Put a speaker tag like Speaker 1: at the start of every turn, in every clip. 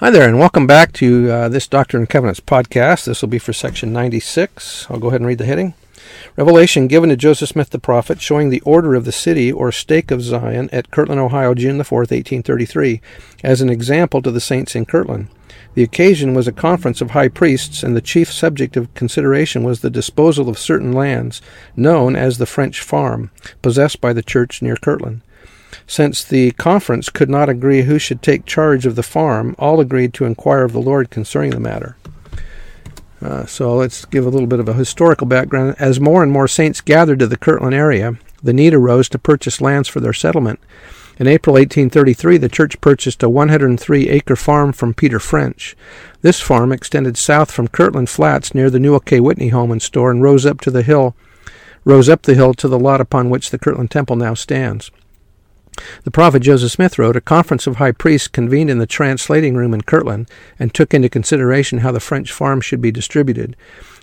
Speaker 1: Hi there, and welcome back to uh, this Doctrine and Covenants podcast. This will be for section 96. I'll go ahead and read the heading. Revelation given to Joseph Smith the prophet, showing the order of the city or stake of Zion at Kirtland, Ohio, June the 4th, 1833, as an example to the saints in Kirtland. The occasion was a conference of high priests, and the chief subject of consideration was the disposal of certain lands, known as the French Farm, possessed by the church near Kirtland. Since the conference could not agree who should take charge of the farm, all agreed to inquire of the Lord concerning the matter. Uh, so let's give a little bit of a historical background. As more and more saints gathered to the Kirtland area, the need arose to purchase lands for their settlement. In April 1833, the church purchased a 103 acre farm from Peter French. This farm extended south from Kirtland Flats near the Newel K. Whitney home and store and rose up to the hill, rose up the hill to the lot upon which the Kirtland Temple now stands. The prophet Joseph Smith wrote, A conference of high priests convened in the translating room in Kirtland and took into consideration how the French farm should be distributed.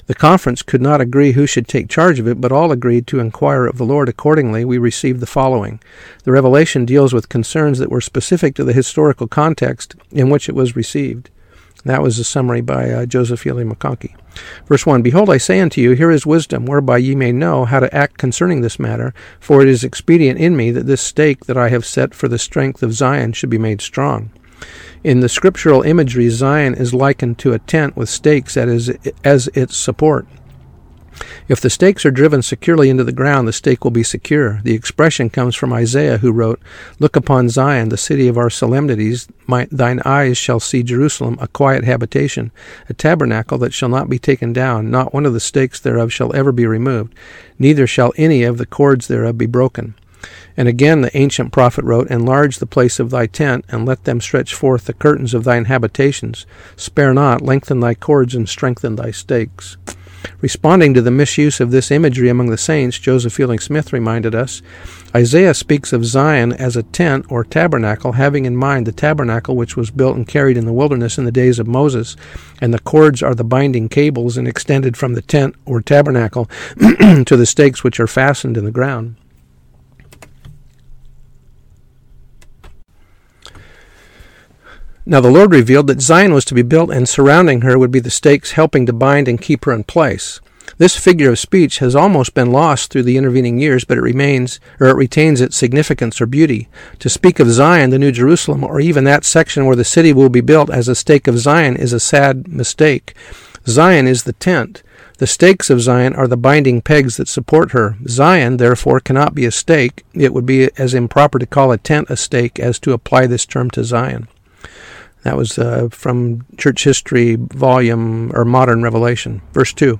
Speaker 1: The conference could not agree who should take charge of it, but all agreed to inquire of the Lord. Accordingly, we received the following. The revelation deals with concerns that were specific to the historical context in which it was received. That was a summary by uh, Joseph Fielding McConkie. Verse 1 Behold, I say unto you, here is wisdom, whereby ye may know how to act concerning this matter. For it is expedient in me that this stake that I have set for the strength of Zion should be made strong. In the scriptural imagery, Zion is likened to a tent with stakes as, as its support. If the stakes are driven securely into the ground, the stake will be secure. The expression comes from Isaiah, who wrote, Look upon Zion, the city of our solemnities. My, thine eyes shall see Jerusalem, a quiet habitation, a tabernacle that shall not be taken down. Not one of the stakes thereof shall ever be removed, neither shall any of the cords thereof be broken. And again the ancient prophet wrote, Enlarge the place of thy tent, and let them stretch forth the curtains of thine habitations. Spare not, lengthen thy cords, and strengthen thy stakes. Responding to the misuse of this imagery among the saints, Joseph Fielding Smith reminded us Isaiah speaks of Zion as a tent or tabernacle, having in mind the tabernacle which was built and carried in the wilderness in the days of Moses, and the cords are the binding cables and extended from the tent or tabernacle to the stakes which are fastened in the ground. Now the Lord revealed that Zion was to be built, and surrounding her would be the stakes helping to bind and keep her in place. This figure of speech has almost been lost through the intervening years, but it remains, or it retains its significance or beauty. To speak of Zion, the New Jerusalem, or even that section where the city will be built as a stake of Zion is a sad mistake. Zion is the tent. The stakes of Zion are the binding pegs that support her. Zion, therefore, cannot be a stake. It would be as improper to call a tent a stake as to apply this term to Zion. That was uh, from Church History, Volume or Modern Revelation, verse 2.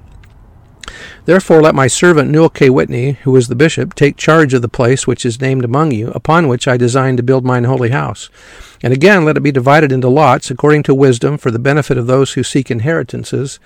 Speaker 1: Therefore, let my servant Newel K. Whitney, who is the bishop, take charge of the place which is named among you, upon which I design to build mine holy house. And again, let it be divided into lots, according to wisdom, for the benefit of those who seek inheritances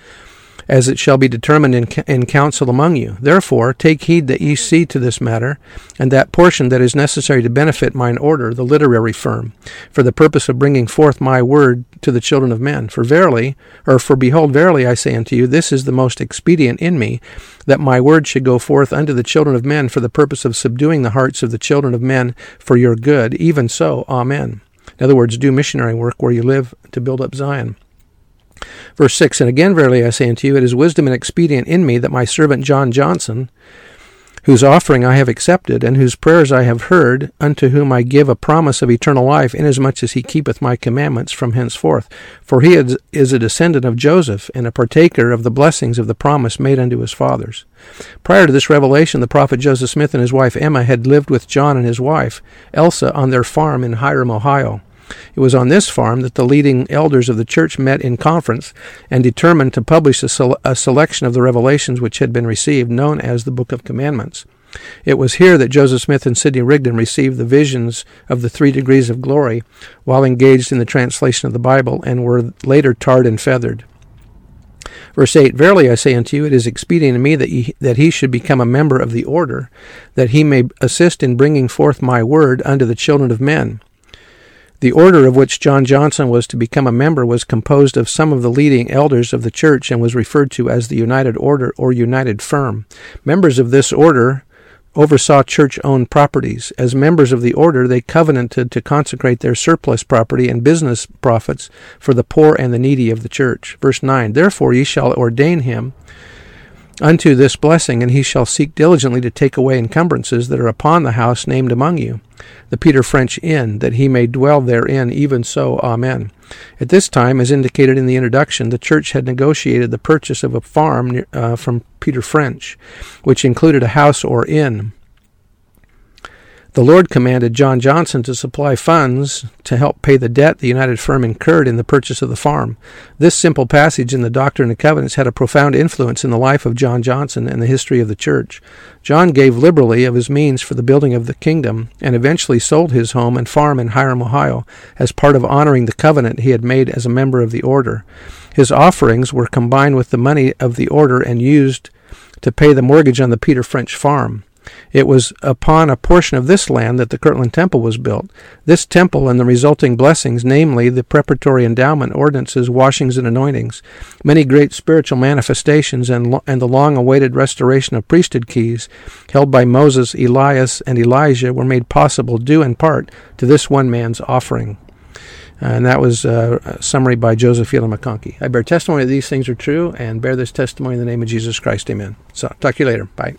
Speaker 1: as it shall be determined in, in council among you. Therefore, take heed that ye see to this matter, and that portion that is necessary to benefit mine order, the literary firm, for the purpose of bringing forth my word to the children of men. For verily, or for behold, verily I say unto you, this is the most expedient in me, that my word should go forth unto the children of men for the purpose of subduing the hearts of the children of men for your good. Even so, Amen. In other words, do missionary work where you live to build up Zion. Verse 6 And again, verily I say unto you, it is wisdom and expedient in me that my servant John Johnson, whose offering I have accepted, and whose prayers I have heard, unto whom I give a promise of eternal life, inasmuch as he keepeth my commandments from henceforth. For he is a descendant of Joseph, and a partaker of the blessings of the promise made unto his fathers. Prior to this revelation, the prophet Joseph Smith and his wife Emma had lived with John and his wife, Elsa, on their farm in Hiram, Ohio. It was on this farm that the leading elders of the church met in conference and determined to publish a, sele- a, selection of the revelations which had been received, known as the Book of Commandments. It was here that Joseph Smith and Sidney Rigdon received the visions of the three degrees of glory while engaged in the translation of the Bible and were later tarred and feathered. Verse 8 Verily I say unto you, it is expedient in me that, ye, that he should become a member of the order, that he may assist in bringing forth my word unto the children of men. The order of which John Johnson was to become a member was composed of some of the leading elders of the church and was referred to as the United Order or United Firm. Members of this order oversaw church owned properties. As members of the order, they covenanted to consecrate their surplus property and business profits for the poor and the needy of the church. Verse 9 Therefore ye shall ordain him unto this blessing, and he shall seek diligently to take away encumbrances that are upon the house named among you, the Peter French Inn, that he may dwell therein, even so. Amen. At this time, as indicated in the introduction, the church had negotiated the purchase of a farm uh, from Peter French, which included a house or inn. The Lord commanded John Johnson to supply funds to help pay the debt the United Firm incurred in the purchase of the farm. This simple passage in the Doctrine and Covenants had a profound influence in the life of John Johnson and the history of the church. John gave liberally of his means for the building of the kingdom and eventually sold his home and farm in Hiram, Ohio, as part of honoring the covenant he had made as a member of the order. His offerings were combined with the money of the order and used to pay the mortgage on the Peter French farm. It was upon a portion of this land that the Kirtland Temple was built. This temple and the resulting blessings, namely the preparatory endowment, ordinances, washings, and anointings, many great spiritual manifestations, and, lo- and the long awaited restoration of priesthood keys held by Moses, Elias, and Elijah were made possible due in part to this one man's offering. And that was uh, a summary by Joseph Fielding McConkie. I bear testimony that these things are true and bear this testimony in the name of Jesus Christ. Amen. So, talk to you later. Bye.